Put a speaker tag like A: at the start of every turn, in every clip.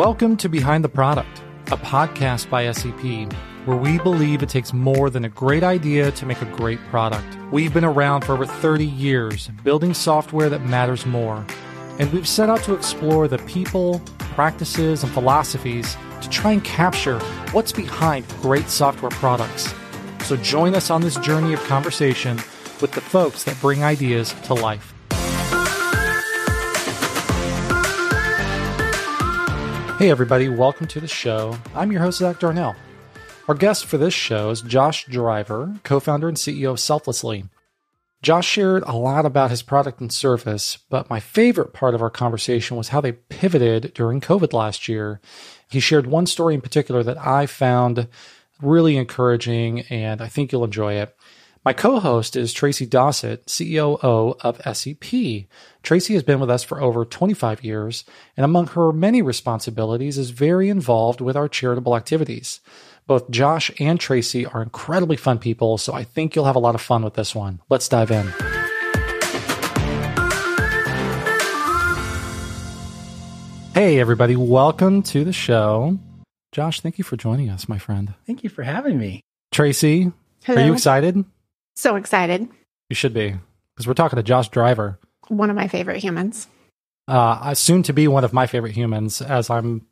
A: Welcome to Behind the Product, a podcast by SEP, where we believe it takes more than a great idea to make a great product. We've been around for over 30 years, building software that matters more, and we've set out to explore the people, practices, and philosophies to try and capture what's behind great software products. So join us on this journey of conversation with the folks that bring ideas to life. Hey, everybody, welcome to the show. I'm your host, Zach Darnell. Our guest for this show is Josh Driver, co founder and CEO of Selflessly. Josh shared a lot about his product and service, but my favorite part of our conversation was how they pivoted during COVID last year. He shared one story in particular that I found really encouraging, and I think you'll enjoy it. My co host is Tracy Dossett, CEO of SEP. Tracy has been with us for over 25 years, and among her many responsibilities, is very involved with our charitable activities. Both Josh and Tracy are incredibly fun people, so I think you'll have a lot of fun with this one. Let's dive in. Hey, everybody, welcome to the show. Josh, thank you for joining us, my friend.
B: Thank you for having me.
A: Tracy,
C: Hello.
A: are you excited?
C: So excited.
A: You should be, because we're talking to Josh Driver,
C: One of my favorite humans.
A: uh, soon to be one of my favorite humans, as I'm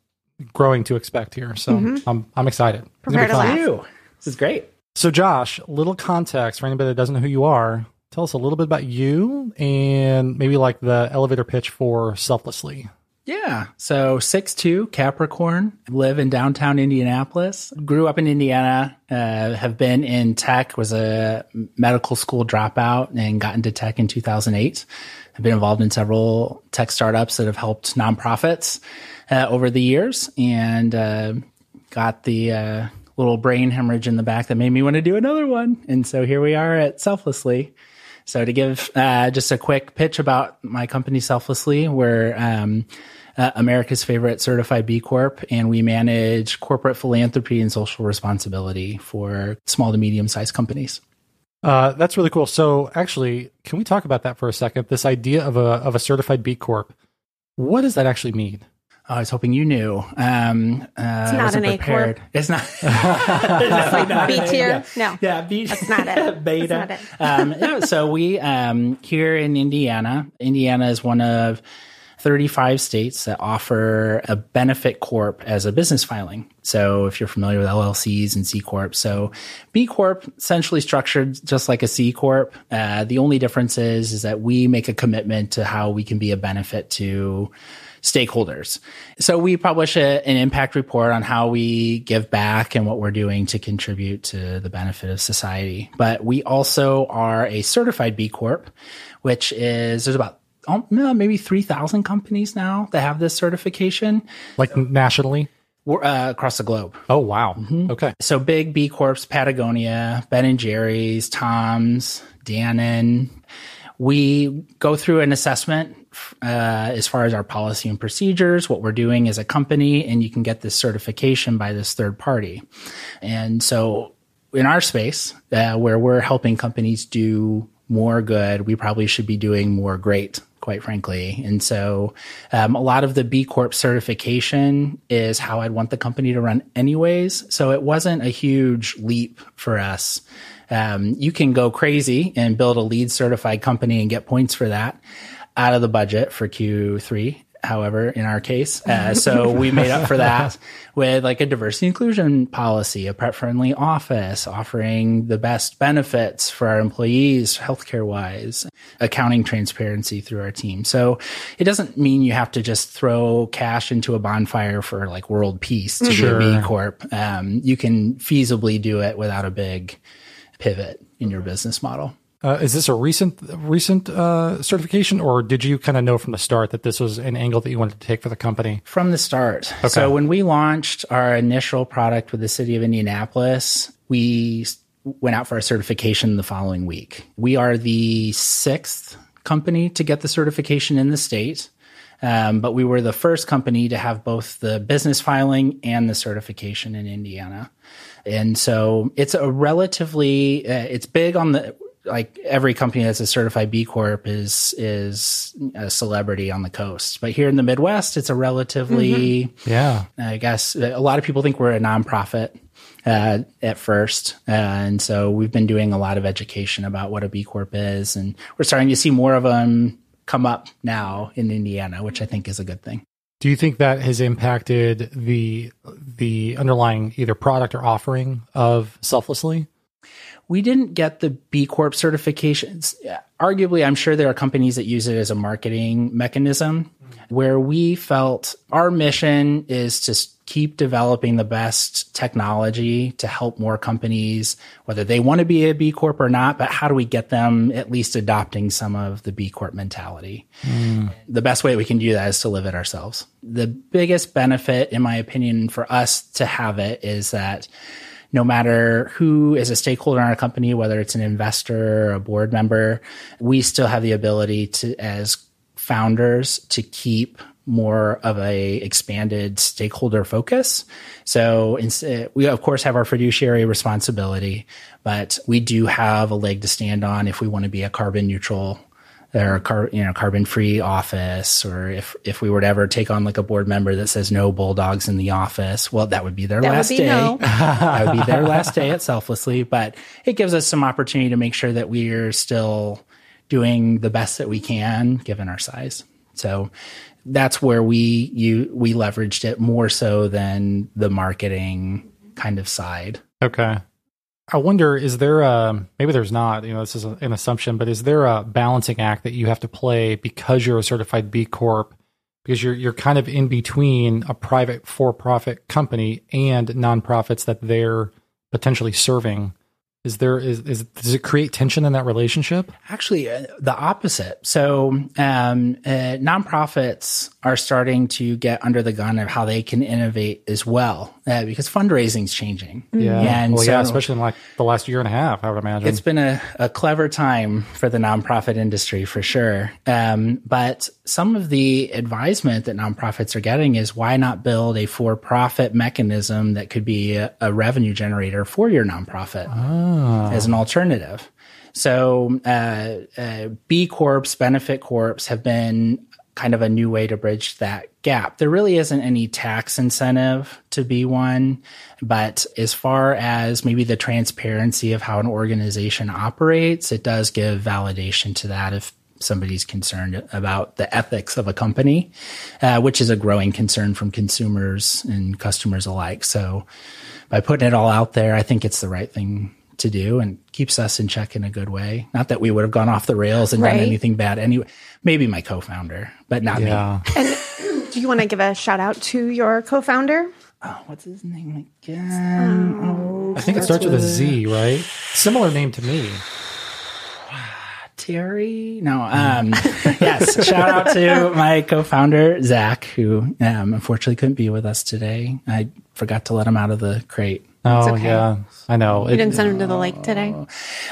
A: growing to expect here. So
C: Mhm.
A: I'm I'm excited. It's gonna
C: Prepare to laugh.
B: You. This is great.
A: So, Josh, little context for anybody that doesn't know who you are. Tell us a little bit about you and maybe like the elevator pitch for Selflessly.
B: Yeah. So six two Capricorn, live in downtown Indianapolis. Grew up in Indiana. Uh, have been in tech. Was a medical school dropout and got into tech in 2008. Have been involved in several tech startups that have helped nonprofits uh, over the years, and uh, got the uh, little brain hemorrhage in the back that made me want to do another one. And so here we are at Selflessly. So to give uh, just a quick pitch about my company, Selflessly, we're um, uh, America's favorite certified B Corp, and we manage corporate philanthropy and social responsibility for small to medium sized companies.
A: Uh, that's really cool. So, actually, can we talk about that for a second? This idea of a of a certified B Corp. What does that actually mean?
B: Oh, I was hoping you knew. Um, uh, it's
C: not an A Corp.
B: It's not.
C: It's like B tier. No.
B: Yeah, B.
C: That's not it.
B: Beta.
C: That's not
B: um, yeah, so we um, here in Indiana. Indiana is one of 35 states that offer a benefit corp as a business filing. So if you're familiar with LLCs and C corp, so B corp essentially structured just like a C corp. Uh, the only difference is is that we make a commitment to how we can be a benefit to stakeholders. So we publish a, an impact report on how we give back and what we're doing to contribute to the benefit of society. But we also are a certified B Corp, which is there's about um, maybe 3,000 companies now that have this certification
A: Like nationally?
B: We're, uh, across the globe.
A: Oh, wow. Okay.
B: So big B Corps, Patagonia, Ben and Jerry's, Tom's, Dannon. We go through an assessment uh, as far as our policy and procedures, what we're doing as a company, and you can get this certification by this third party. And so in our space, uh, where we're helping companies do more good, we probably should be doing more great quite frankly. And so, um, a lot of the B Corp certification is how I'd want the company to run, anyways. So it wasn't a huge leap for us. Um, you can go crazy and build a LEED certified company and get points for that out of the budget for Q3 however, in our case. Uh, so we made up for that with like a diversity inclusion policy, a pet friendly office, offering the best benefits for our employees, healthcare wise, accounting transparency through our team. So it doesn't mean you have to just throw cash into a bonfire for like world peace to
A: Sure.
B: be a B Corp. Um, you can feasibly do it without a big pivot in your business model.
A: Uh, is this a recent recent uh, certification, or did you kind of know from the start that this was an angle that you wanted to take for the company?
B: From the start. Okay. So when we launched our initial product with the city of Indianapolis, we went out for a certification the following week. We are the sixth company to get the certification in the state. Um, but we were the first company to have both the business filing and the certification in Indiana. And so it's a relatively, uh, it's big on the, like every company that's a certified B Corp is is a celebrity on the coast. But here in the Midwest, it's a relatively,
A: mm-hmm. yeah,
B: I guess a lot of people think we're a nonprofit uh, at first, uh, and so we've been doing a lot of education about what a B Corp is, and we're starting to see more of them come up now in Indiana, which I think is a good thing.
A: Do you think that has impacted the the underlying either product or offering of Selflessly?
B: We didn't get the B Corp certifications. Arguably, I'm sure there are companies that use it as a marketing mechanism where we felt our mission is to keep developing the best technology to help more companies, whether they want to be a B Corp or not, but how do we get them at least adopting some of the B Corp mentality? Mm. The best way we can do that is to live it ourselves. The biggest benefit, in my opinion, for us to have it is that no matter who is a stakeholder in our company, whether it's an investor or a board member, we still have the ability to, as founders, to keep more of a expanded stakeholder focus. So uh, we of course have our fiduciary responsibility, but we do have a leg to stand on if we want to be a carbon neutral or a car, you know carbon free office or if if we were to ever take on like a board member that says no bulldogs in the office well that would be their that last be day no. that would be their last day at selflessly but it gives us some opportunity to make sure that we're still doing the best that we can given our size so that's where we you we leveraged it more so than the marketing kind of side.
A: Okay. I wonder, is there a, maybe there's not, you know, this is an assumption, but is there a balancing act that you have to play because you're a certified B Corp? Because you're, you're kind of in between a private for profit company and nonprofits that they're potentially serving. Is there is, is does it create tension in that relationship?
B: Actually, uh, the opposite. So, um, uh, nonprofits are starting to get under the gun of how they can innovate as well, uh, because fundraising is changing.
A: Yeah, and well, so yeah, especially in like the last year and a half, I would imagine
B: it's been a, a clever time for the nonprofit industry for sure. Um, but some of the advisement that nonprofits are getting is why not build a for-profit mechanism that could be a, a revenue generator for your nonprofit oh. As an alternative. So uh, uh, B Corps, benefit corps have been kind of a new way to bridge that gap. There really isn't any tax incentive to be one, but as far as maybe the transparency of how an organization operates, it does give validation to that if somebody's concerned about the ethics of a company, uh, which is a growing concern from consumers and customers alike. So by putting it all out there, I think it's the right thing to do and keeps us in check in a good way. Not that we would have gone off the rails and right. done anything bad anyway. Maybe my co-founder, but not yeah.
C: me. And do you want to give a shout out to your co-founder?
B: Oh, what's his name again?
A: Oh, I think it starts with a Z, right? Similar name to me.
B: Terry. No, um, yes. Shout out to my co-founder Zach, who um, unfortunately couldn't be with us today. I forgot to let him out of the crate.
A: Oh okay. yeah, I know.
C: You it, didn't send him to the lake today.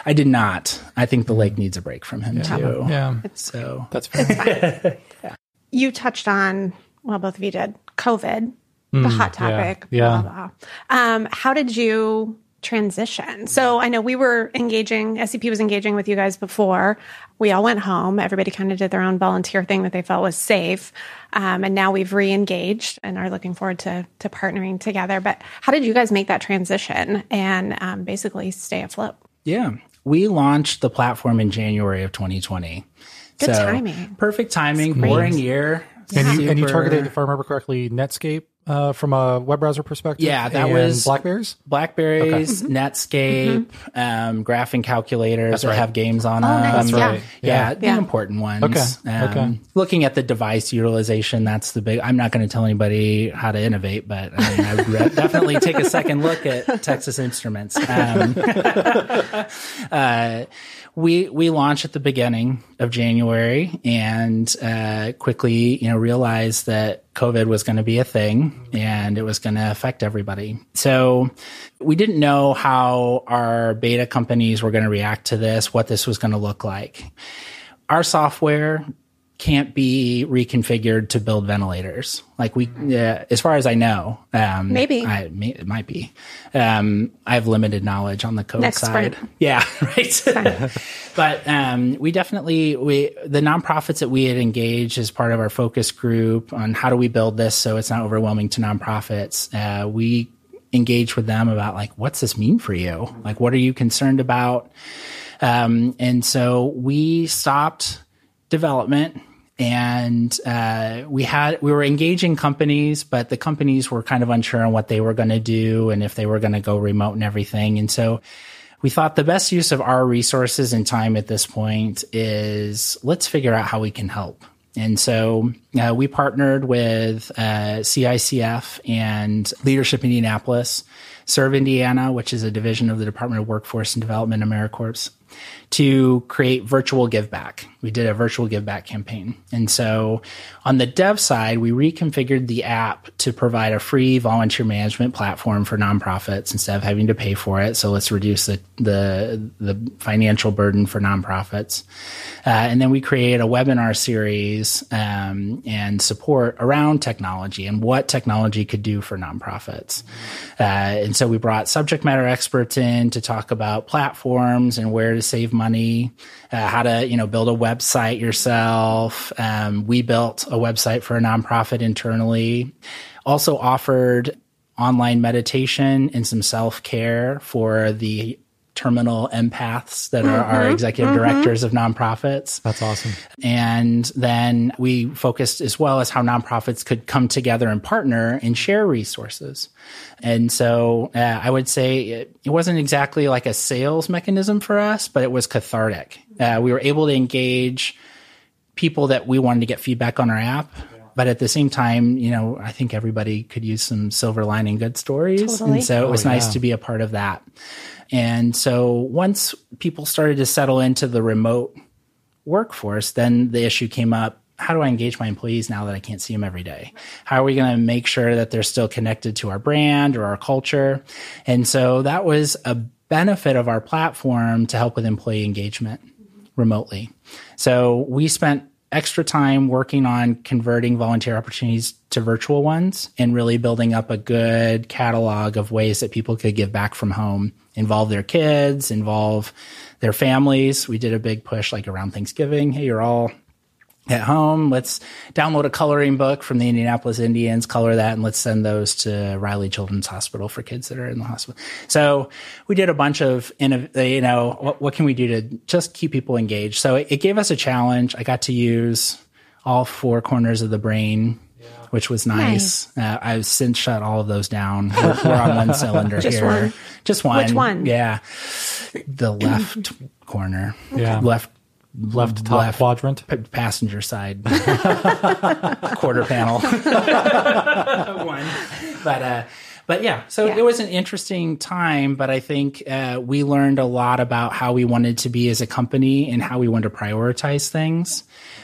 B: I did not. I think the lake needs a break from him
A: yeah.
B: too.
A: Yeah,
B: so
A: that's fair.
C: yeah. You touched on well, both of you did COVID, mm, the hot topic.
A: Yeah. Blah, blah.
C: Um, how did you transition. So I know we were engaging, SEP was engaging with you guys before. We all went home. Everybody kind of did their own volunteer thing that they felt was safe. Um, and now we've re engaged and are looking forward to, to partnering together. But how did you guys make that transition and um, basically stay afloat?
B: Yeah. We launched the platform in January of 2020.
C: Good so, timing.
B: Perfect timing, boring year.
A: And, you, and you targeted, if I remember correctly, Netscape uh, from a web browser perspective?
B: Yeah, that was
A: Blackberries.
B: Blackberries, okay. Mm-hmm. Netscape, mm-hmm. um, graphing calculators That's that right. have games on
C: oh,
B: them.
C: Nice.
B: Right. Yeah. yeah, the yeah. important ones.
A: Okay. Um, okay.
B: Looking at the device utilization, that's the big. I'm not going to tell anybody how to innovate, but I mean, I would definitely take a second look at Texas Instruments. Um, uh, we we launched at the beginning of January and uh, quickly, you know, realized that COVID was going to be a thing and it was going to affect everybody. So we didn't know how our beta companies were going to react to this, what this was going to look like. Our software can't be reconfigured to build ventilators. Like we, uh, as far as I know, um,
C: Maybe.
B: I, may, it might be. Um, I have limited knowledge on the code
C: Next
B: side.
C: sprint.
B: Yeah, right. but um, we definitely we the nonprofits that we had engaged as part of our focus group on how do we build this so it's not overwhelming to nonprofits. Uh, we engaged with them about like what's this mean for you? Like what are you concerned about? Um, and so we stopped development and uh, we had we were engaging companies but the companies were kind of unsure on what they were going to do and if they were going to go remote and everything. And so we thought the best use of our resources and time at this point is let's figure out how we can help. And so uh, we partnered with uh, CICF and Leadership Indianapolis, Serve Indiana, which is a division of the Department of Workforce and Development, AmeriCorps, to create virtual give back. We did a virtual give back campaign. And so on the dev side, we reconfigured the app to provide a free volunteer management platform for nonprofits instead of having to pay for it. So let's reduce the, the, the financial burden for nonprofits. Uh, and then we created a webinar series um, and support around technology and what technology could do for nonprofits. Uh, and so we brought subject matter experts in to talk about platforms and where to save money, uh, how to you know build a website yourself. Um, we built a website for a nonprofit internally. Also offered online meditation and some self care for the terminal empaths that are our executive directors of nonprofits.
A: That's awesome.
B: And then we focused as well as how nonprofits could come together and partner and share resources. And so uh, I would say it, it wasn't exactly like a sales mechanism for us, but it was cathartic. Uh, we were able to engage people that we wanted to get feedback on our app. But at the same time, you know, I think everybody could use some silver lining good stories.
C: Totally.
B: And so it was
A: Oh,
B: nice
A: yeah.
B: to be a part of that. And so once people started to settle into the remote workforce, then the issue came up. How do I engage my employees now that I can't see them every day? How are we going to make sure that they're still connected to our brand or our culture? And so that was a benefit of our platform to help with employee engagement remotely. So we spent extra time working on converting volunteer opportunities to virtual ones and really building up a good catalog of ways that people could give back from home, involve their kids, involve their families. We did a big push like around Thanksgiving. Hey, you're all at home. Let's download a coloring book from the Indianapolis Indians, color that, and let's send those to Riley Children's Hospital for kids that are in the hospital. So we did a bunch of, you know, what, what can we do to just keep people engaged? So it, it gave us a challenge. I got to use all four corners of the brain. Which was nice. Uh, I've since shut all of those down. We're, we're on one cylinder
C: Just
B: here.
C: one?
B: Just one.
C: Which one?
B: Yeah, the left corner.
A: Yeah.
B: Left
A: Left top
B: Left.
A: quadrant.
B: p- passenger side quarter panel one but uh but yeah so
C: Yeah.
B: it was an interesting time but i think uh, we learned a lot about how we wanted to be as a company and how we wanted to prioritize things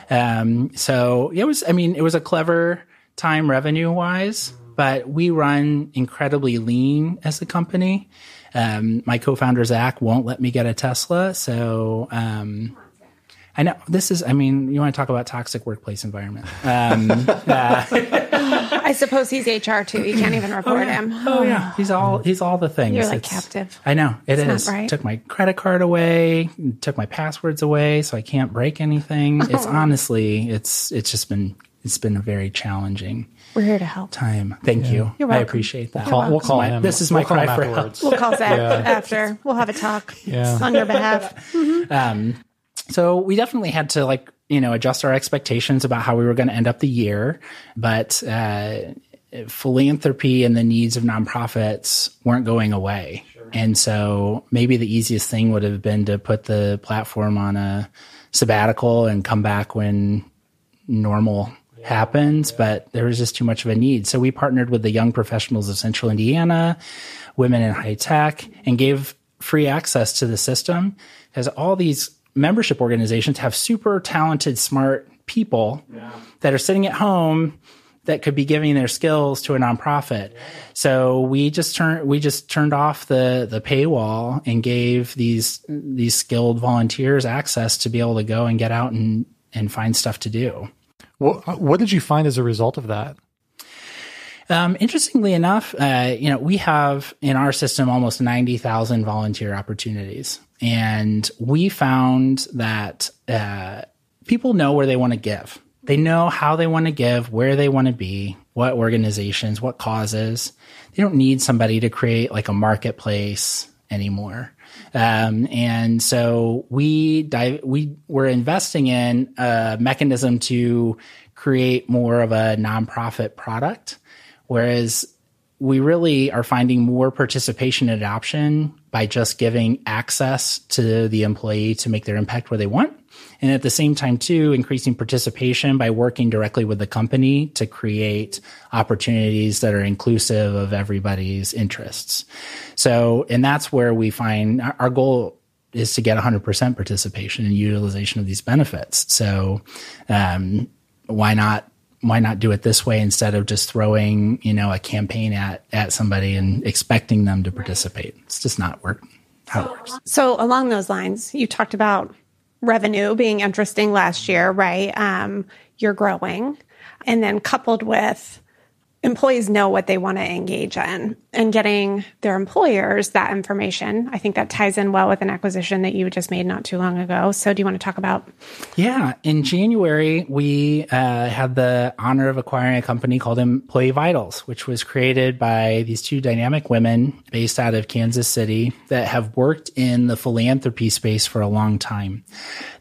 B: um so it was i mean it was a clever time revenue wise but we run incredibly lean as a company um, my co-founder Zach won't let me get a Tesla, so um, I know this is. I mean, you want to talk about toxic workplace environment? Um,
C: I suppose he's HR too. You can't even report him.
B: oh yeah, he's all he's all the things.
C: You're like
B: It's-
C: captive.
B: I know it
C: It's not
B: is.
C: right.
B: Took my credit card away, took my passwords away, so I can't break anything. It's honestly, it's it's just been it's been a very challenging
C: We're here to help.
B: time. Thank you.
C: You're welcome.
B: I appreciate that.
A: Call- we'll call him.
B: this is
A: We'll
B: my
A: call
B: cry for help.
A: afterwards.
C: We'll call Zach
A: Yeah.
C: after. We'll have a talk
A: Yeah.
C: on your behalf.
B: So we definitely had to like, you know, adjust our expectations about how we were going to end up the year. But uh, philanthropy and the needs of nonprofits weren't going away. And so maybe the easiest thing would have been to put the platform on a sabbatical and come back when normal happens, but there was just too much of a need. So we partnered with the Young Professionals of Central Indiana, Women in High Tech, and gave free access to the system because all these membership organizations have super talented, smart people that are sitting at home that could be giving their skills to a nonprofit. So we just turned we just turned off the the paywall and gave these these skilled volunteers access to be able to go and get out and and find stuff to do.
A: What, what did you find as a result of that?
B: Um, interestingly enough, uh, you know, we have in our system almost 90,000 volunteer opportunities. And we found that uh, people know where they want to give. They know how they want to give, where they want to be, what organizations, what causes. They don't need somebody to create like a marketplace anymore. Um, and so we dive, we were investing in a mechanism to create more of a nonprofit product Whereas we really are finding more participation and adoption by just giving access to the employee to make their impact where they want. And at the same time, too, increasing participation by working directly with the company to create opportunities that are inclusive of everybody's interests. So, and that's where we find our goal is to get 100% participation and utilization of these benefits. So, um, why not why not do it this way instead of just throwing you know a campaign at at somebody and expecting them to participate. It's just not work how it works.
C: So along those lines you talked about revenue being interesting last year right? Um, you're growing. And then coupled with employees know what they want to engage in and getting their employers that information. I think that ties in well with an acquisition that you just made not too long ago. So, do you want to talk about?
B: Yeah. In January, we uh, had the honor of acquiring a company called Employee Vitals, which was created by these two dynamic women based out of Kansas City that have worked in the philanthropy space for a long time.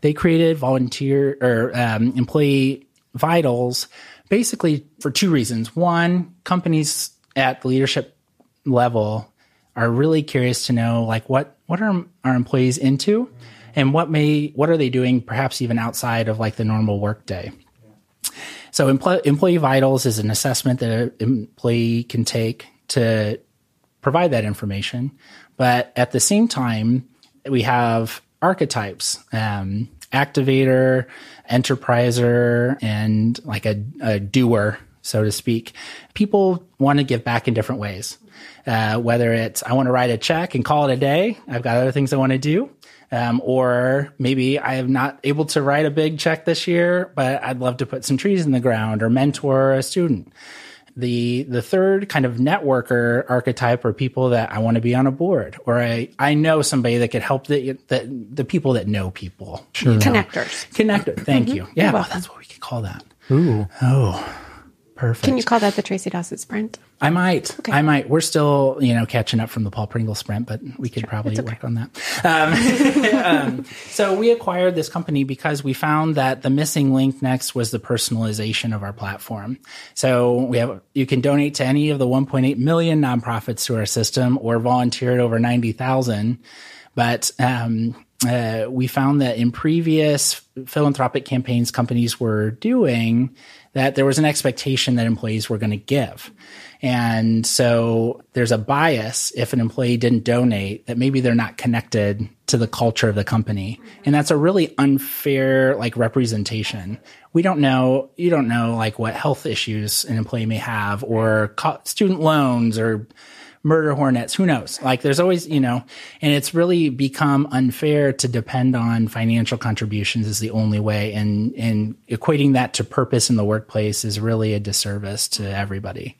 B: They created volunteer or um, employee vitals basically for two reasons. One, companies at the leadership level are really curious to know like what what are our employees into and what may what are they doing perhaps even outside of like the normal workday. So empl- employee vitals is an assessment that an employee can take to provide that information, but at the same time we have archetypes, um, activator, enterpriser and like a, a doer, so to speak. People want to give back in different ways. Uh, whether it's I want to write a check and call it a day, I've got other things I want to do. Um, or maybe I am not able to write a big check this year, but I'd love to put some trees in the ground or mentor a student. The the third kind of networker archetype are people that I want to be on a board, or I, I know somebody that could help the the, the people that know people.
C: Sure. Connectors.
B: Connector. Thank mm-hmm. you. Yeah, well, that's what we could call that.
A: Ooh.
B: Oh. Perfect.
C: Can you call that the Tracy Dossett sprint?
B: I might. Okay. I might. We're still, you know, catching up from the Paul Pringle sprint, but we could probably okay. work on that. Um, um, so we acquired this company because we found that the missing link next was the personalization of our platform. So we have, you can donate to any of the 1.8 million nonprofits to our system or volunteer at over 90,000. But, um, uh, we found that in previous philanthropic campaigns companies were doing, that there was an expectation that employees were going to give. And so there's a bias if an employee didn't donate that maybe they're not connected to the culture of the company. And that's a really unfair like representation. We don't know, you don't know like what health issues an employee may have or co- student loans or murder hornets. Who knows? Like there's always, you know, and it's really become unfair to depend on financial contributions is the only way. And, and equating that to purpose in the workplace is really a disservice to everybody.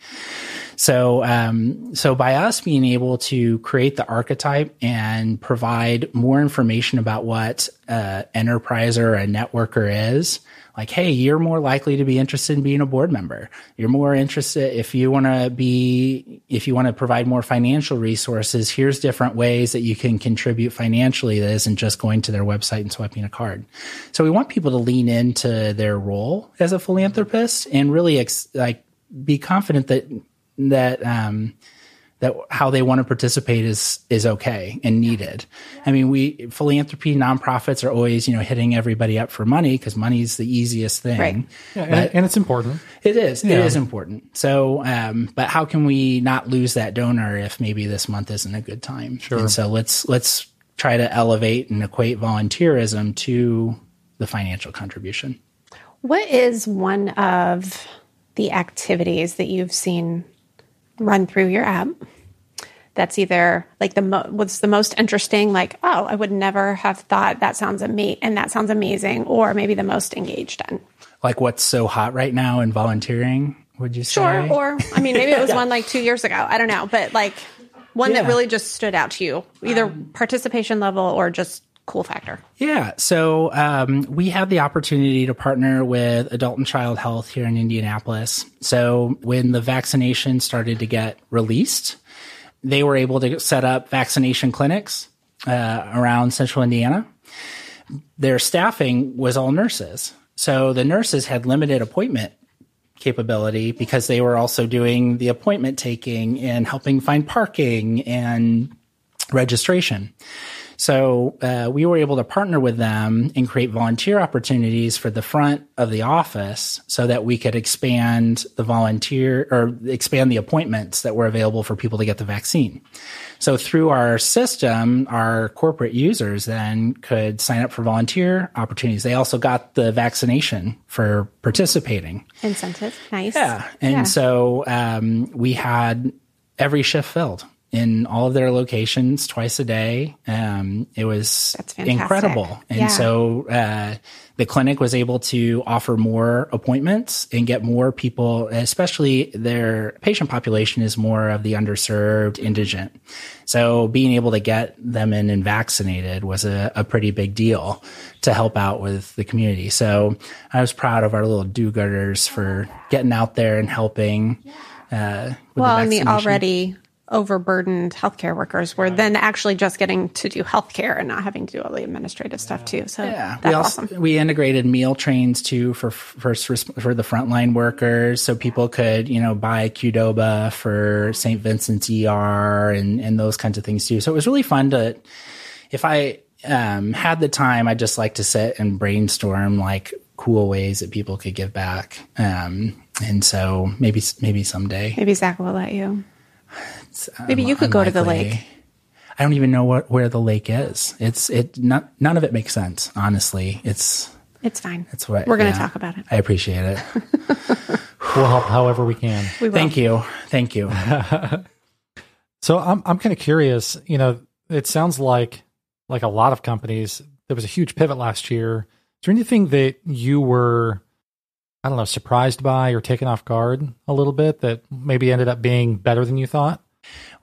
B: So, um, so by us being able to create the archetype and provide more information about what uh, enterprise or a networker is, like, hey, you're more likely to be interested in being a board member. You're more interested if you want to be, if you want to provide more financial resources, here's different ways that you can contribute financially that isn't just going to their website and swiping a card. So we want people to lean into their role as a philanthropist and really ex- like be confident that, that, um, that how they want to participate is is okay and needed. I mean, we philanthropy nonprofits are always you know hitting everybody up for money because money's the easiest thing,
C: right?
A: Yeah, and, and, it's important.
B: It is. Yeah. It is important. So, um, but how can we not lose that donor if maybe this month isn't a good time?
A: Sure.
B: And so let's let's try to elevate and equate volunteerism to the financial contribution.
C: What is one of the activities that you've seen run through your app that's either like the mo- what's the most interesting like oh i would never have thought that sounds amazing and that sounds amazing or maybe the most engaged in
B: Like what's so hot right now in volunteering? Would you say?
C: sure or i mean maybe it was one like two years ago i don't know but like one that really just stood out to you either um, participation level or just cool factor
B: Yeah. So um, we had the opportunity to partner with Adult and Child Health here in Indianapolis. So when the vaccination started to get released, they were able to set up vaccination clinics uh, around central Indiana. Their staffing was all nurses. So the nurses had limited appointment capability because they were also doing the appointment taking and helping find parking and registration. So uh, we were able to partner with them and create volunteer opportunities for the front of the office so that we could expand the volunteer or expand the appointments that were available for people to get the vaccine. So through our system, our corporate users then could sign up for volunteer opportunities. They also got the vaccination for participating.
C: incentive nice
B: Yeah. And so um, we had every shift filled in all of their locations twice a day. Um, it was incredible. And
C: Yeah.
B: so uh, the clinic was able to offer more appointments and get more people, especially their patient population is more of the underserved, indigent. So being able to get them in and vaccinated was a, a pretty big deal to help out with the community. So I was proud of our little do-gooders for getting out there and helping. Uh, with
C: well and the already overburdened healthcare workers were then actually just getting to do healthcare and not having to do all the administrative stuff too so
B: Yeah,
C: that's
B: we also
C: awesome
B: we integrated meal trains too for first res- for the frontline workers, so people could you know buy Qdoba for St. Vincent's ER and and those kinds of things too. So it was really fun to, if I um, had the time, I'd just like to sit and brainstorm like cool ways that people could give back. Um, and so maybe maybe someday.
C: maybe zach will let you Uh, maybe you could go to the lake
B: I don't even know what where the lake is. It's it not, none of it makes sense. Honestly, it's
C: it's fine
B: it's what
C: we're going to
B: yeah.
C: talk about it
B: I appreciate it.
A: We'll help however we can.
C: we will.
B: Thank you. Thank you.
A: So I'm I'm kind of curious. You know, it sounds like like a lot of companies. There was a huge pivot last year. Is there anything that you were, I don't know, surprised by or taken off guard a little bit that maybe ended up being better than you thought?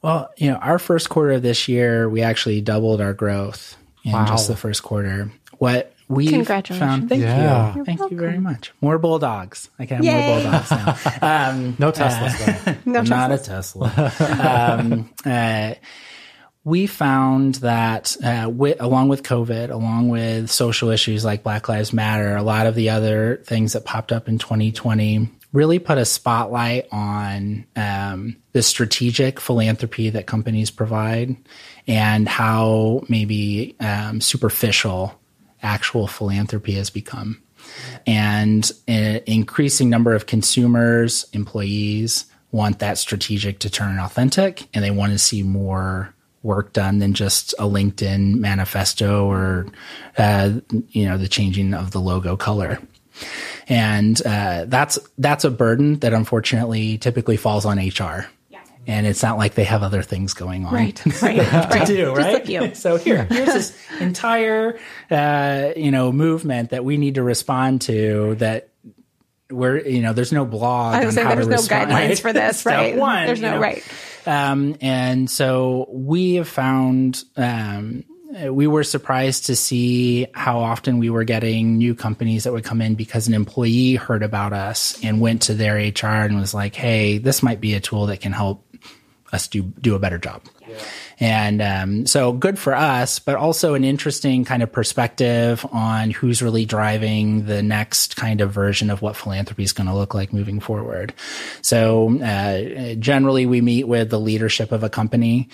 B: Well, you know, our first quarter of this year, we actually doubled our growth in
A: Wow.
B: just the first quarter. What we
C: Congratulations.
B: found, thank
A: Yeah.
B: you, thank you very much. More bulldogs. I can have more
C: Yay.
B: bulldogs now. Um,
A: No Teslas though.
C: No
B: I'm not a Tesla. um, uh, we found that uh, wi- along with COVID, along with social issues like Black Lives Matter, a lot of the other things that popped up in 2020 really put a spotlight on um, the strategic philanthropy that companies provide and how maybe um, superficial actual philanthropy has become. And an increasing number of consumers, employees want that strategic to turn authentic, and they want to see more work done than just a LinkedIn manifesto or uh, you know the changing of the logo color. And uh, that's that's a burden that unfortunately typically falls on HR. And it's not like they have other things going on
C: right right right
B: to do, right?
C: a.
B: So here, here's this entire, uh, you know, movement that we need to respond to. That we're, you know, there's no blog.
C: I
B: on
C: was saying
B: how
C: there's
B: to
C: no
B: respond,
C: guidelines
B: right?
C: for this,
B: Step
C: right?
B: One,
C: there's no
B: know.
C: right.
B: Um, and so we have found, um, we were surprised to see how often we were getting new companies that would come in because an employee heard about us and went to their HR and was like, "Hey, this might be a tool that can help us do do a better job." And um, so good for us, but also an interesting kind of perspective on who's really driving the next kind of version of what philanthropy is going to look like moving forward. So uh, generally, we meet with the leadership of a company.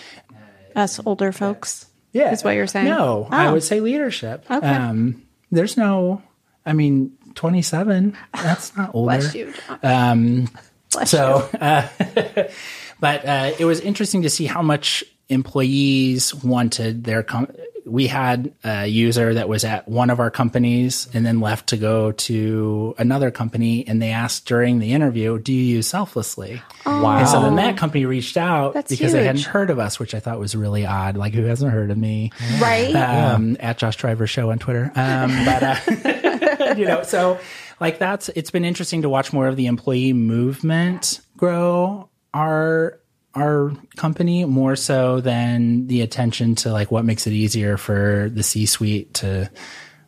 C: Us older folks.
B: Yeah,
C: Is what you're saying?
B: No, I
C: Oh.
B: would say leadership.
C: Okay.
B: Um, there's no, I mean, 27. That's not older.
C: Bless you.
B: Um,
C: Bless
B: so,
C: you.
B: uh, but uh, it was interesting to see how much employees wanted their com- we had a user that was at one of our companies and then left to go to another company, and they asked during the interview, "Do you use Selflessly?"
A: Wow.
B: And so then that company reached out
C: That's
B: because they hadn't heard of us, which I thought was really odd. Like, who hasn't heard of me?
C: Right.
B: um, at Josh Driver Show on Twitter. Um, but uh, you know, so like that's it's been interesting to watch more of the employee movement grow our our company more so than the attention to like what makes it easier for the C suite to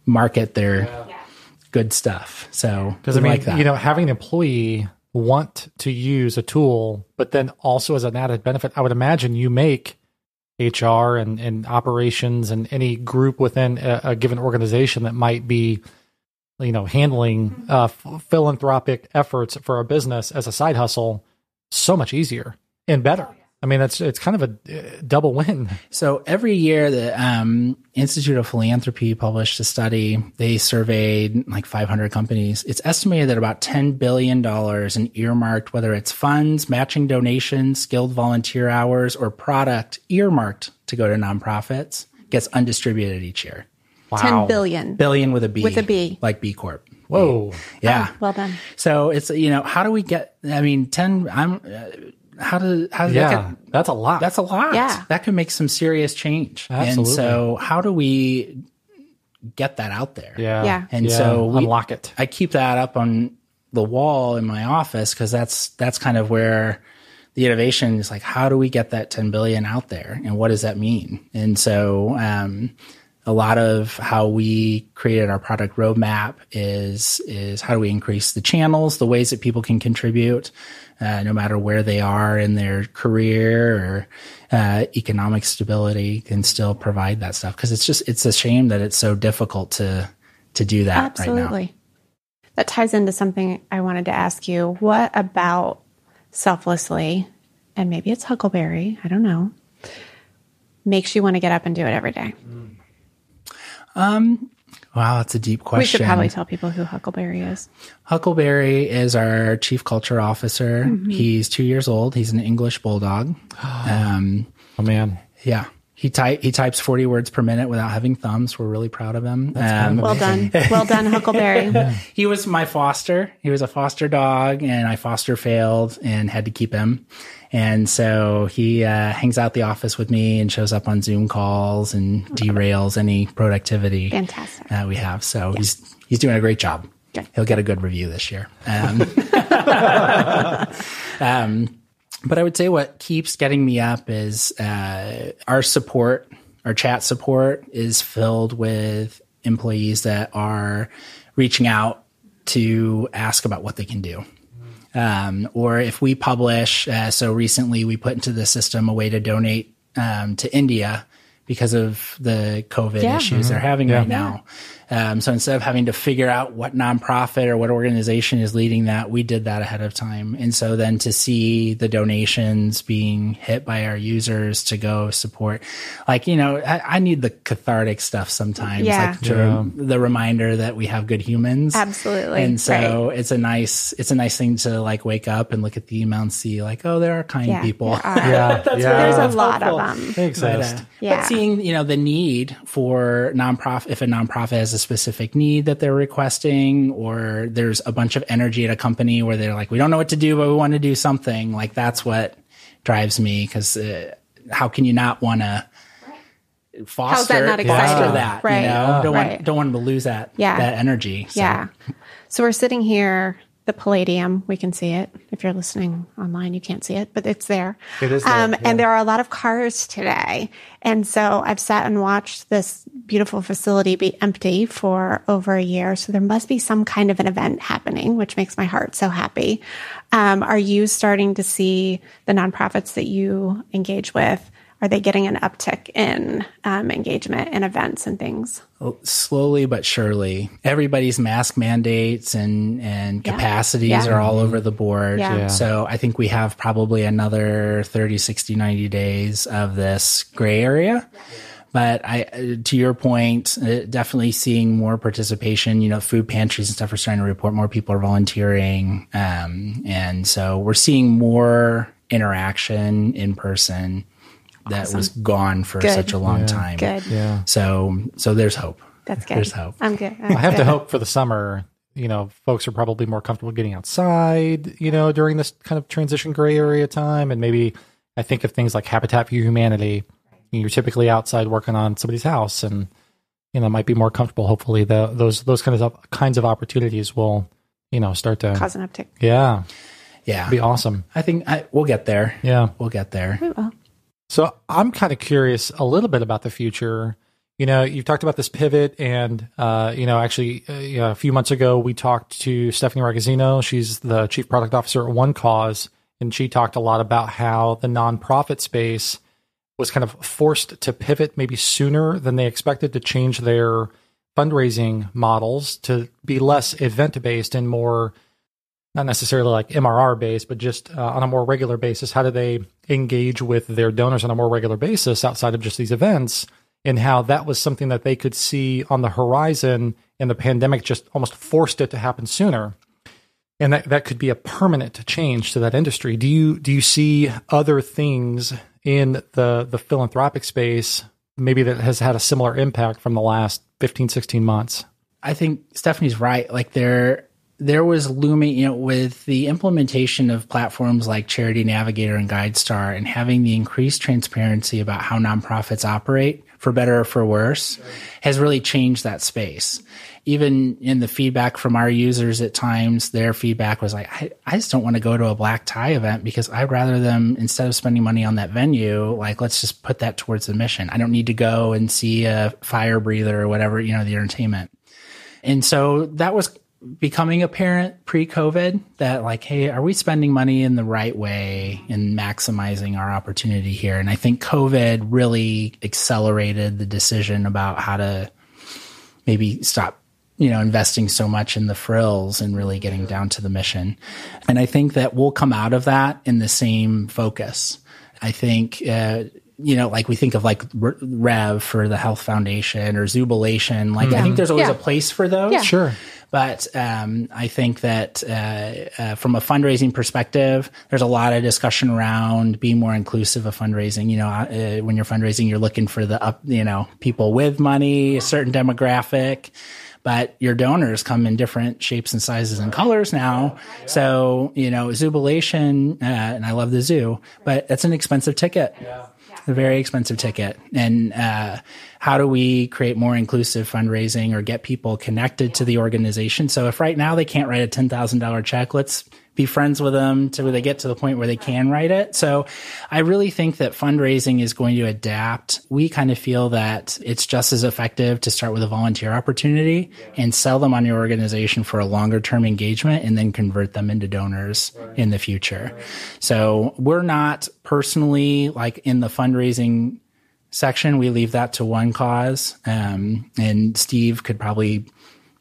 B: market their good stuff. So
A: Because I mean,
B: like that.
A: you know, having an employee want to use a tool, but then also as an added benefit, I would imagine you make HR and, and operations and any group within a, a given organization that might be, you know, handling uh, f- philanthropic efforts for a business as a side hustle so much easier and better. I mean, that's it's kind of a uh, double win.
B: So every year, the um, Institute of Philanthropy published a study. They surveyed like 500 companies. It's estimated that about 10 billion dollars in earmarked, whether it's funds, matching donations, skilled volunteer hours, or product earmarked to go to nonprofits, gets undistributed each year.
A: Wow.
C: 10 billion.
B: Billion with a B,
C: With a B.
B: like B Corp.
A: Whoa.
B: Yeah.
C: Well done.
B: So it's you know how do we get? I mean, 10. I'm. Uh, how do how does that
A: Yeah,
B: get
A: that's a lot.
B: That's a lot.
C: Yeah.
B: That could make some serious change.
A: Absolutely.
B: And so how do we get that out there?
A: yeah.
C: Yeah.
B: And so we-
A: unlock it.
B: I keep that up on the wall in my office because that's that's kind of where the innovation is like how do we get that 10 billion out there and what does that mean and so um, a lot of how we created our product roadmap is is how do we increase the channels the ways that people can contribute uh, no matter where they are in their career or uh, economic stability can still provide that stuff because it's just it's a shame that it's so difficult to to do that right now
C: Absolutely. That ties into something I wanted to ask you. What about selflessly, and maybe it's Huckleberry, I don't know, makes you want to get up and do it every day?
B: Wow, that's a deep question.
C: We should probably tell people who Huckleberry is.
B: Huckleberry is our chief culture officer.
C: Mm-hmm.
B: He's two years old. He's an English bulldog. um,
A: Oh man.
B: yeah, he ty- he types forty words per minute without having thumbs. We're really proud of him. Um,
C: Well done. Well done, Huckleberry.
B: he was my foster. He was a foster dog, and I foster failed and had to keep him. And so he uh, hangs out the office with me and shows up on Zoom calls and derails any productivity
C: Fantastic.
B: uh, we have. So he's he's doing a great job.
C: Good.
B: He'll get a good review this year. Um, um, but I would say what keeps getting me up is uh, our support, our chat support is filled with employees that are reaching out to ask about what they can do. Um, or if we publish, uh, so recently we put into the system a way to donate um, to India because of the COVID
C: Yeah.
B: issues they're having right now. Um, so instead of having to figure out what nonprofit or what organization is leading that, we did that ahead of time. And so then to see the donations being hit by our users to go support, like, you know, I, I need the cathartic stuff sometimes,
C: Yeah.
B: like to, the reminder that we have good humans.
C: Absolutely.
B: And so it's a nice, it's a nice thing to like wake up and look at the email and see like, oh, there are kind
C: Yeah,
B: people.
C: there are.
A: Yeah. yeah.
C: There's a lot
B: helpful.
C: of them.
A: They
B: But, uh,
A: exist.
C: Yeah.
B: but seeing you know the need for nonprofit if a nonprofit has a specific need that they're requesting or there's a bunch of energy at a company where they're like we don't know what to do but we want to do something like that's what drives me because uh, how can you not want to foster,
C: not
B: foster
C: exciting?
B: that
C: Right.
B: you know don't
C: Right.
B: want don't want them to lose that
C: Yeah.
B: that energy So,
C: Yeah. So we're sitting here, the Palladium. We can see it. If you're listening online, you can't see it, but it's there.
A: It is there,
C: Um,
A: yeah.
C: And there are a lot of cars today. And so I've sat and watched this beautiful facility be empty for over a year. So there must be some kind of an event happening, which makes my heart so happy. Um, are you starting to see the nonprofits that you engage with? Are they getting an uptick in um, engagement in events and things?
B: slowly but surely everybody's mask mandates and and
C: Yeah.
B: capacities
C: Yeah.
B: are all over the board
C: Yeah. Yeah.
B: so i think we have probably another 30 60 90 days of this gray area but I, uh, to your point, uh, definitely seeing more participation. You know, food pantries and stuff are starting to report more people are volunteering, um, and so we're seeing more interaction in person that was gone for
C: Good.
B: such a long time.
C: Good.
A: Yeah.
B: So so there's hope.
C: That's good.
B: There's hope.
C: I'm good.
A: I have to hope for the summer. You know, folks are probably more comfortable getting outside. You know, during this kind of transition gray area time, and maybe I think of things like Habitat for Humanity. You're typically outside working on somebody's house, and you know, might be more comfortable. Hopefully, the, those those kinds of kinds of opportunities will, you know, start to
C: Cause an uptick.
A: yeah,
B: Yeah.
A: be awesome.
B: I think I, we'll get there.
A: Yeah.
B: We'll get there.
C: Well,
A: So I'm kind of curious a little bit about the future. You know, you've talked about this pivot, and uh, you know, actually, uh, you know, a few months ago, we talked to Stephanie Ragazzino. She's the chief product officer at OneCause, and she talked a lot about how the nonprofit space was kind of forced to pivot maybe sooner than they expected to change their fundraising models to be less event based and more not necessarily like MRR based, but just uh, on a more regular basis. How do they engage with their donors on a more regular basis outside of just these events? And how that was something that they could see on the horizon, and the pandemic just almost forced it to happen sooner. And that, that could be a permanent change to that industry. Do you do you see other things in the the philanthropic space maybe that has had a similar impact from the last 15, 16 months?
B: I think Stephanie's right. Like there, there was looming, you know, with the implementation of platforms like Charity Navigator and GuideStar and having the increased transparency about how nonprofits operate, for better or for worse, has really changed that space. Even in the feedback from our users at times, their feedback was like, I, I just don't want to go to a black tie event because I'd rather them, instead of spending money on that venue, like, let's just put that towards the mission. I don't need to go and see a fire breather or whatever, you know, the entertainment. And so that was becoming a parent pre-COVID that like, hey, are we spending money in the right way and maximizing our opportunity here? And I think COVID really accelerated the decision about how to maybe stop you know investing so much in the frills and really getting down to the mission and i think that we'll come out of that in the same focus i think uh, you know like we think of like rev for the health foundation or Zoobilation like i think there's always
C: Yeah.
B: a place for those
C: Yeah.
A: Sure.
B: But um, I think that uh, uh, from a fundraising perspective, there's a lot of discussion around being more inclusive of fundraising. You know, uh, when you're fundraising, you're looking for the up, you know, people with money, a certain demographic. But your donors come in different shapes and sizes and colors now. So, you know, Zoobilation, uh, and I love the zoo, but it's an expensive ticket a very expensive ticket. And uh, how do we create more inclusive fundraising or get people connected to the organization? So if right now they can't write a ten thousand dollar check, let's be friends with them till they get to the point where they can write it. So I really think that fundraising is going to adapt. We kind of feel that it's just as effective to start with a volunteer opportunity and sell them on your organization for a longer term engagement and then convert them into donors in the future. So we're not personally like in the fundraising section. We leave that to OneCause. Um, and Steve could probably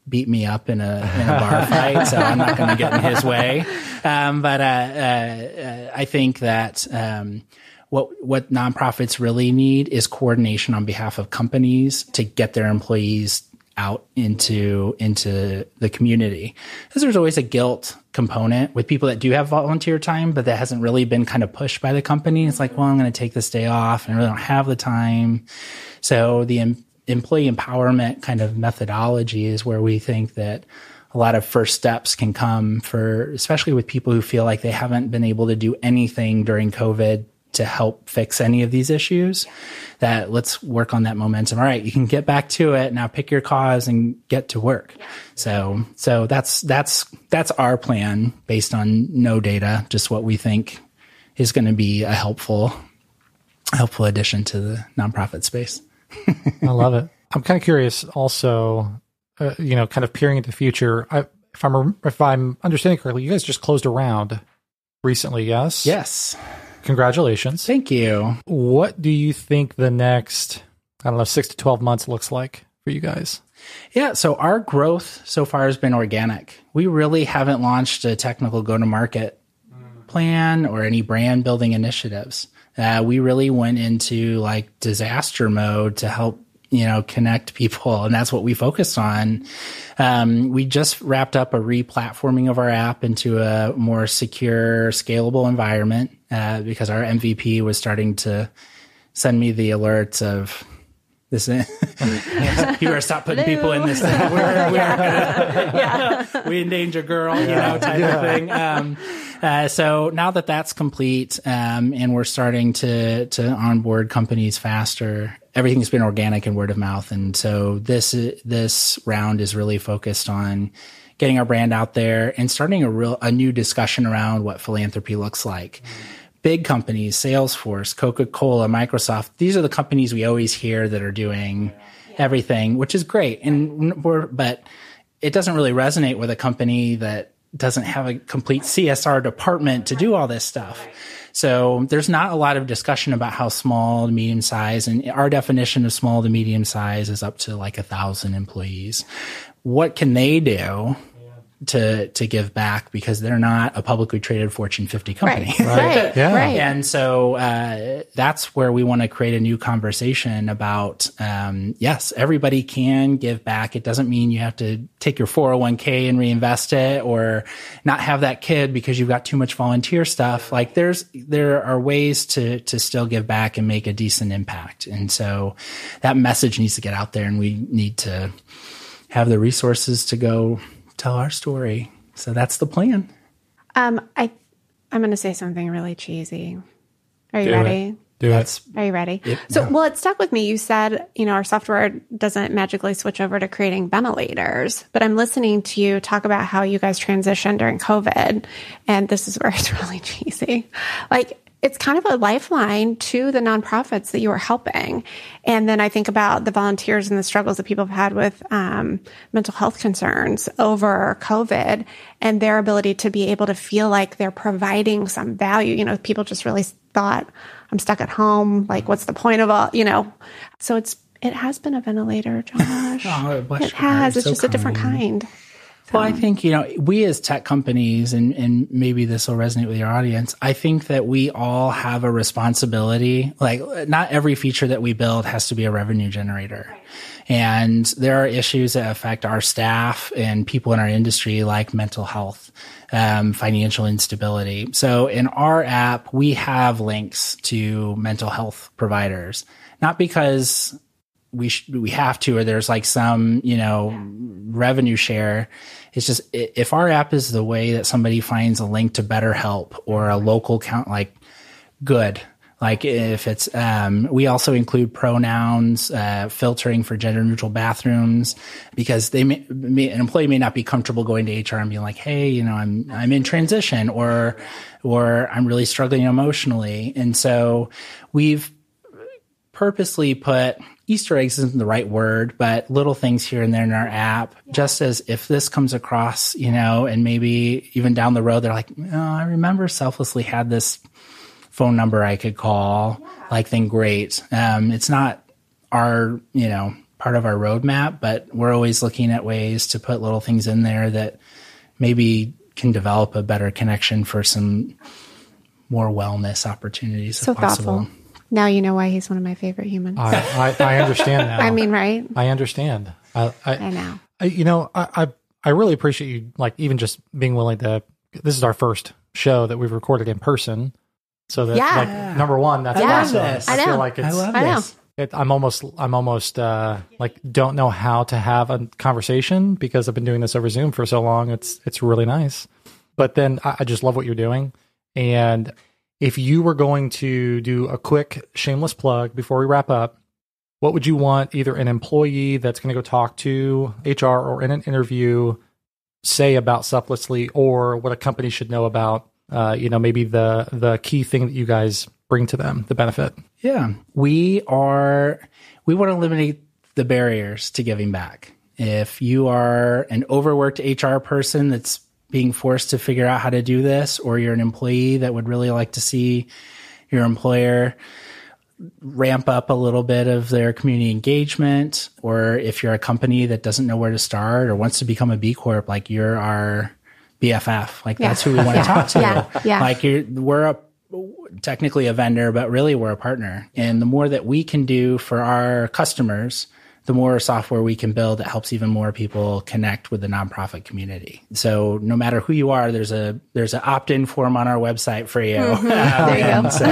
B: beat me up in a in a bar fight, so I'm not going to get in his way. Um, but uh, uh, uh, I think that um, what what nonprofits really need is coordination on behalf of companies to get their employees out into into the community. Because there's always a guilt component with people that do have volunteer time but that hasn't really been kind of pushed by the company. It's like well i'm going to take this day off and I really don't have the time. So the employee empowerment kind of methodology is where we think that a lot of first steps can come for especially with people who feel like they haven't been able to do anything during covid to help fix any of these issues that let's work on that momentum. All right you can get back to it. Now pick your cause and get to work. So so that's that's that's our plan based on no data just what we think is going to be a helpful helpful addition to the nonprofit space
A: I love it. I'm kind of curious also, uh, you know, kind of peering into the future. I, if I'm if I'm understanding correctly, you guys just closed a round recently, yes?
B: yes
A: Congratulations.
B: thank you
A: What do you think the next, I don't know, six to 12 months looks like for you guys?
B: Yeah, so our growth so far has been organic. We really haven't launched a technical go to market plan or any brand building initiatives. Uh, we really went into like disaster mode to help you know connect people and that's what we focused on um, we just wrapped up a re-platforming of our app into a more secure scalable environment uh, because our mvp was starting to send me the alerts of this. you better stop putting people in this. We're, we're gonna, we endanger girl, you know, type of thing. Um, uh, so now that that's complete, um, and we're starting to to onboard companies faster, everything's been organic and word of mouth. And so this this round is really focused on getting our brand out there and starting a real a new discussion around what philanthropy looks like. Mm-hmm big companies, Salesforce, Coca-Cola, Microsoft, these are the companies we always hear that are doing everything, which is great. And we're, but it doesn't really resonate with a company that doesn't have a complete CSR department to do all this stuff. So there's not a lot of discussion about how small to medium size and our definition of small to medium size is up to like a thousand employees. What can they do to to give back because they're not a publicly traded Fortune 50 company.
C: Right. right. Yeah. Right.
B: And so uh, that's where we want to create a new conversation about um, yes, everybody can give back. It doesn't mean you have to take your 401k and reinvest it or not have that kid because you've got too much volunteer stuff. Like there's there are ways to to still give back and make a decent impact. And so that message needs to get out there and we need to have the resources to go tell our story. So that's the plan.
C: Um, I I'm going to say something really cheesy. Are you Do ready?
A: It. Do it.
C: Are you ready? It, so, no. well, it stuck with me. You said, you know, our software doesn't magically switch over to creating ventilators, but I'm listening to you talk about how you guys transitioned during COVID. And this is where it's really cheesy. Like, it's kind of a lifeline to the nonprofits that you are helping. And then I think about the volunteers and the struggles that people have had with um, mental health concerns over COVID and their ability to be able to feel like they're providing some value. You know, people just really thought, I'm stuck at home. Like, what's the point of all, you know? So it's, it has been a ventilator, Josh. oh, it has. It's so just kind. a different kind.
B: Well, I think, you know, we as tech companies, and, and maybe this will resonate with your audience, I think that we all have a responsibility. Like, not every feature that we build has to be a revenue generator. And there are issues that affect our staff and people in our industry, like mental health, um, financial instability. So in our app, we have links to mental health providers, not because we sh- we have to, or there's like some you know yeah. revenue share. It's just if our app is the way that somebody finds a link to BetterHelp or a local count, like good. Like if it's, um, we also include pronouns, uh, filtering for gender neutral bathrooms because they may, may, an employee may not be comfortable going to HR and being like, Hey, you know, I'm, I'm in transition or, or I'm really struggling emotionally. And so we've purposely put Easter eggs isn't the right word, but little things here and there in our app, yeah. just as if this comes across, you know, and maybe even down the road, they're like, oh, I remember selflessly had this phone number I could call, yeah. like then great. Um, it's not our, you know, part of our roadmap, but we're always looking at ways to put little things in there that maybe can develop a better connection for some more wellness opportunities.
C: So thoughtful. Now you know why he's one of my favorite humans.
A: I, I, I understand now.
C: I mean, right?
A: I understand. I, I,
C: I know.
A: I, you know, I, I, I really appreciate you, like, even just being willing to. This is our first show that we've recorded in person. So that,
C: yeah.
A: like, number one, that's
B: yeah.
A: awesome.
C: I,
A: I
C: feel
A: like it's,
B: I love I this.
A: It, I'm almost, I'm almost, uh, like, don't know how to have a conversation because I've been doing this over Zoom for so long. It's, it's really nice. But then I, I just love what you're doing. And if you were going to do a quick shameless plug before we wrap up, what would you want either an employee that's going to go talk to HR or in an interview say about Selflessly or what a company should know about, uh, you know, maybe the, the key thing that you guys bring to them, the benefit?
B: Yeah. We are, we want to eliminate the barriers to giving back. If you are an overworked HR person that's being forced to figure out how to do this, or you're an employee that would really like to see your employer ramp up a little bit of their community engagement, or if you're a company that doesn't know where to start or wants to become a B Corp, like you're our BFF, like yeah. that's who we want to talk to.
C: Yeah. yeah.
B: Like you're, we're a, technically a vendor, but really we're a partner. And the more that we can do for our customers, the more software we can build that helps even more people connect with the nonprofit community. So no matter who you are, there's a there's an opt-in form on our website for you.
C: Mm-hmm. there you go.
B: so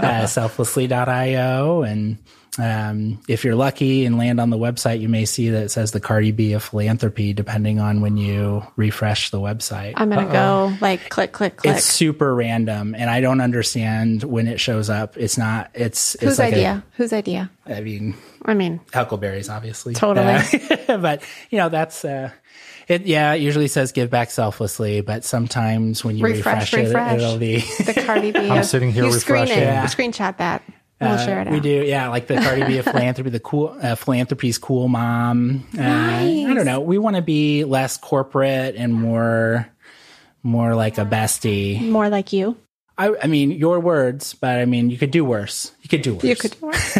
B: uh, selflessly.io and um, if you're lucky and land on the website, you may see that it says the Cardi B of philanthropy, depending on when you refresh the website.
C: I'm going to go like click, click, click.
B: It's super random, and I don't understand when it shows up. It's not. It's, it's
C: Whose
B: like
C: idea? Whose idea?
B: A, I mean,
C: I mean,
B: Huckleberries, obviously.
C: Totally.
B: Uh, but you know, that's. Uh, it yeah, it usually says give back selflessly, but sometimes when you
C: refresh,
B: refresh,
C: refresh.
B: it, it'll be
C: the Cardi B.
A: I'm sitting here
C: you screen
A: refreshing.
C: it,
B: Yeah.
C: you screenshot that. We'll
B: Uh,
C: share it out.
B: We do, yeah, like the Cardi B of philanthropy, the cool uh, philanthropy's cool mom. Uh, I don't know. We want to be less corporate and more, more like a bestie.
C: More like you.
B: I, I mean, your words, but I mean, you could do worse. You could do worse.
C: You could. do worse.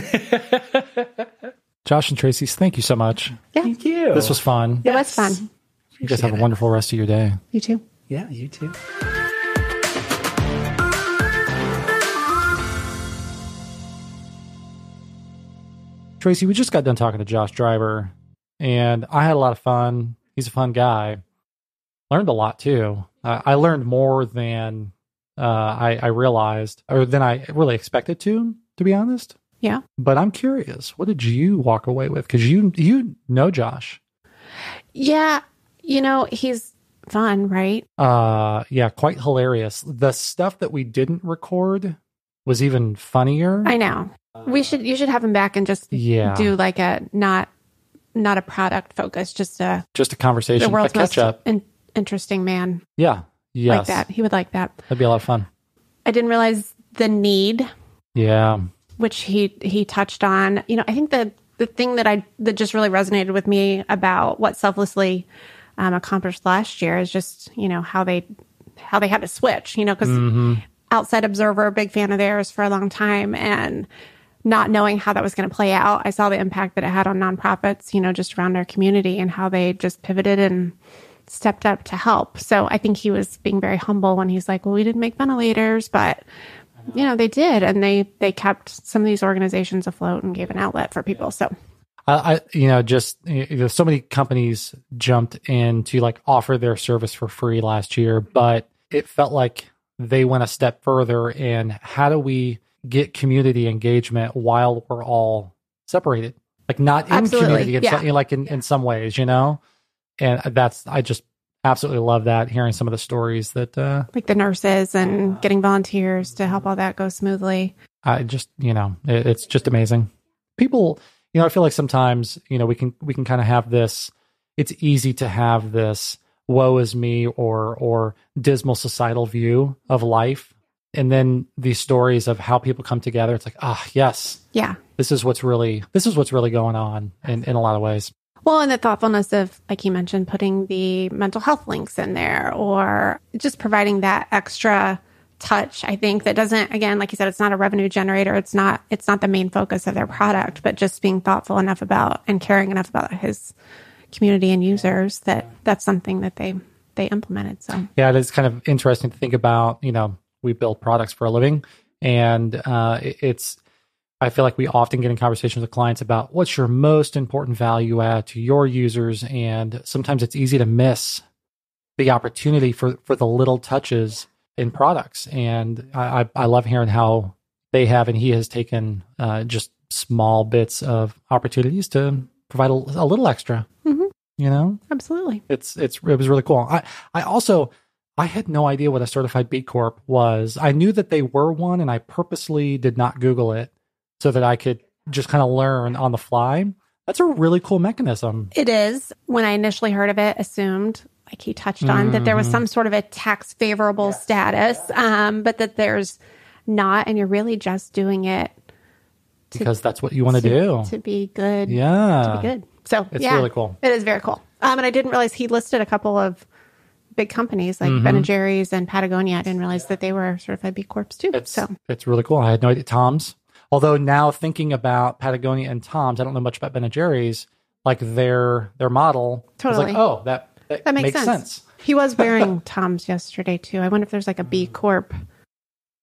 A: Josh and Tracy, thank you so much. Yeah.
B: Thank you.
A: This was fun.
C: It was fun.
A: You guys have a wonderful rest of your day.
C: You too.
B: Yeah, you too.
A: Tracy, we just got done talking to Josh Driver, and I had a lot of fun. He's a fun guy. Learned a lot too. Uh, I learned more than uh, I, I realized, or than I really expected to. To be honest,
C: Yeah.
A: but I'm curious. What did you walk away with? Because you you know Josh.
C: Yeah. You know, he's fun, right?
A: Uh, yeah, quite hilarious. The stuff that we didn't record was even funnier.
C: I know. We should you should have him back and just
A: Yeah.
C: do like a not not a product focus, just a
A: Just a
C: the
A: conversation, a
C: world's most
A: catch up.
C: in, interesting man
A: Yeah, yes,
C: like that. He would like that.
A: That'd be a lot of fun.
C: I didn't realize the need
A: Yeah,
C: which he he touched on. You know, I think the the thing that I that just really resonated with me about what selflessly um, accomplished last year is just you know how they how they had to switch. You know, because outside observer, big fan of theirs for a long time, and not knowing how that was going to play out, I saw the impact that it had on nonprofits. You know, just around our community and how they just pivoted and stepped up to help. So I think he was being very humble when he's like, "Well, we didn't make ventilators, but." you know they did and they they kept some of these organizations afloat and gave an outlet for people so
A: I, you know just you know, so many companies jumped in to like offer their service for free last year, but it felt like they went a step further. And how do we get community engagement while we're all separated? Like not in
C: Absolutely,
A: community, in
C: yeah.
A: some, like in, in some ways, you know. And that's I just absolutely love that hearing some of the stories that uh,
C: like the nurses and getting volunteers to help all that go smoothly
A: I just, you know, it, it's just amazing. People, you know, I feel like sometimes, you know, we can we can kind of have this. It's easy to have this "woe is me" or or dismal societal view of life, and then these stories of how people come together. It's like, ah, yes,
C: yeah
A: this is what's really this is what's really going on in in a lot of ways.
C: well and the thoughtfulness of like you mentioned putting the mental health links in there or just providing that extra touch i think that doesn't again like you said it's not a revenue generator it's not it's not the main focus of their product but just being thoughtful enough about and caring enough about his community and users that that's something that they they implemented so
A: Yeah, it is kind of interesting to think about. You know, we build products for a living, and uh, it's. I feel like we often get in conversations with clients about what's your most important value add to your users, and sometimes it's easy to miss the opportunity for for the little touches in products. And I I, love hearing how they have and he has taken uh, just small bits of opportunities to provide a, a little extra.
C: Mhm.
A: You know,
C: absolutely
A: it's it's it was really cool. I I also I had no idea what a certified B Corp was. I knew that they were one, and I purposely did not Google it so that I could just kind of learn on the fly. That's a really cool mechanism.
C: It is. When I initially heard of it, assumed, like he touched on, that there was some sort of a tax favorable status, um, but that there's not, and you're really just doing it
A: because that's what you want to do.
C: to be good.
A: yeah,
C: To be good. So
A: It's
C: yeah,
A: really cool.
C: It is very cool. Um, and I didn't realize he listed a couple of big companies like
A: Mm-hmm.
C: Ben and Jerry's and Patagonia. I didn't realize that they were certified B Corps too.
A: It's
C: so
A: it's really cool. I had no idea. Tom's. Although now thinking about Patagonia and Tom's, I don't know much about Ben and Jerry's. Like their their model. I was
C: Totally.
A: like, oh, that that,
C: that makes,
A: makes,
C: sense. He was wearing Tom's yesterday too. I wonder if there's like a B Corp.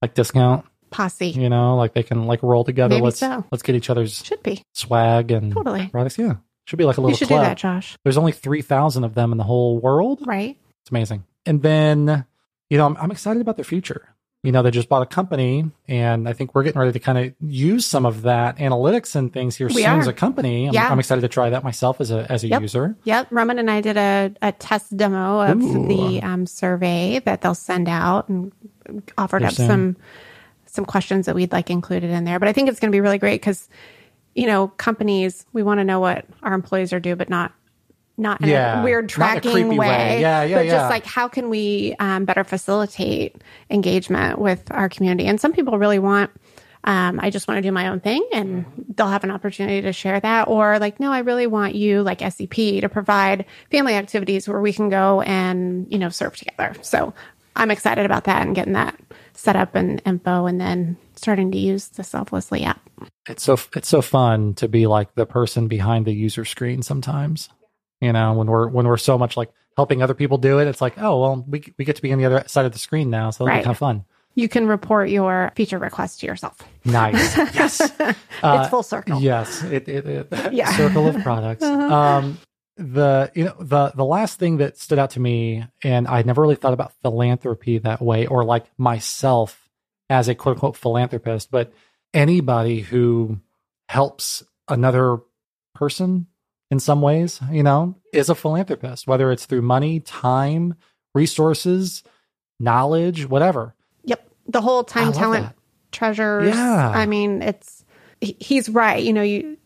A: Like discount.
C: posse.
A: You know, like they can like roll together.
C: Maybe
A: let's
C: so.
A: let's get each other's
C: Should be.
A: swag and
C: Totally.
A: products. Yeah, should be like a little.
C: You should
A: club.
C: do that, Josh.
A: There's only three thousand of them in the whole world.
C: Right?
A: It's amazing. And then, you know, I'm, I'm excited about their future. You know, they just bought a company, and I think we're getting ready to kind of use some of that analytics and things here
C: We
A: soon
C: are.
A: as a company. I'm,
C: Yeah.
A: I'm excited to try that myself as a as a
C: Yep.
A: user.
C: Yep. Roman and I did a, a test demo of
A: Ooh.
C: the um, survey that they'll send out and offered up
A: soon.
C: some some questions that we'd like included in there. But I think it's going to be really great because, you know, companies we want to know what our employees are due, but not not in
A: Yeah,
C: a weird
A: in a
C: tracking
A: way. Yeah, yeah,
C: but
A: yeah.
C: just like how can we um, better facilitate engagement with our community? And some people really want. Um, I just want to do my own thing and they'll have an opportunity to share that. Or like, no, I really want you, like SEP, to provide family activities where we can go and, you know, serve together. So I'm excited about that and getting that set up and info and then starting to use the Selflessly app.
A: It's so it's so fun to be like the person behind the user screen sometimes. You know, when we're when we're so much like helping other people do it, it's like, oh well, we we get to be on the other side of the screen now, so it'll be
C: Right.
A: kind of fun.
C: You can report your feature request to yourself.
A: Nice. yes.
C: it's full circle.
A: Yes, it, it, it
C: Yeah. Uh-huh.
A: circle of products. Um, the you know the the last thing that stood out to me, and I never really thought about philanthropy that way, or like myself as a quote unquote philanthropist, but anybody who helps another person in some ways, you know, is a philanthropist, whether it's through money, time, resources, knowledge, whatever.
C: Yep. The whole time talent
A: that.
C: treasures.
A: Yeah.
C: I mean, it's he's right. You know, you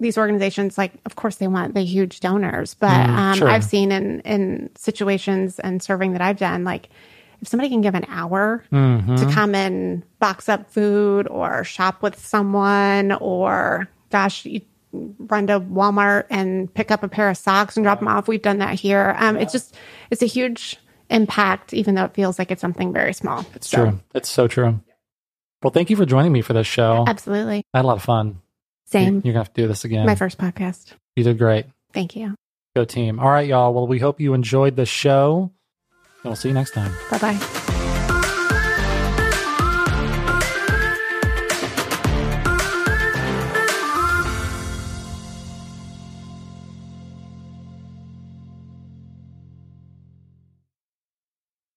C: these organizations like of course they want the huge donors, but
A: Mm,
C: um
A: sure.
C: I've seen in in situations and serving that I've done like if somebody can give an hour
A: Mm-hmm.
C: to come and box up food or shop with someone or gosh, you run to Walmart and pick up a pair of socks and drop them off. We've done that here. Um, It's just, it's a huge impact, even though it feels like it's something very small.
A: It's true. It's so true. Well, thank you for joining me for this show.
C: Absolutely.
A: I had a lot of fun.
C: Same.
A: You're gonna have to do this again.
C: My first podcast.
A: You did great.
C: Thank you.
A: Go team. All right, y'all. Well, we hope you enjoyed the show. And we'll see you next time.
C: Bye bye.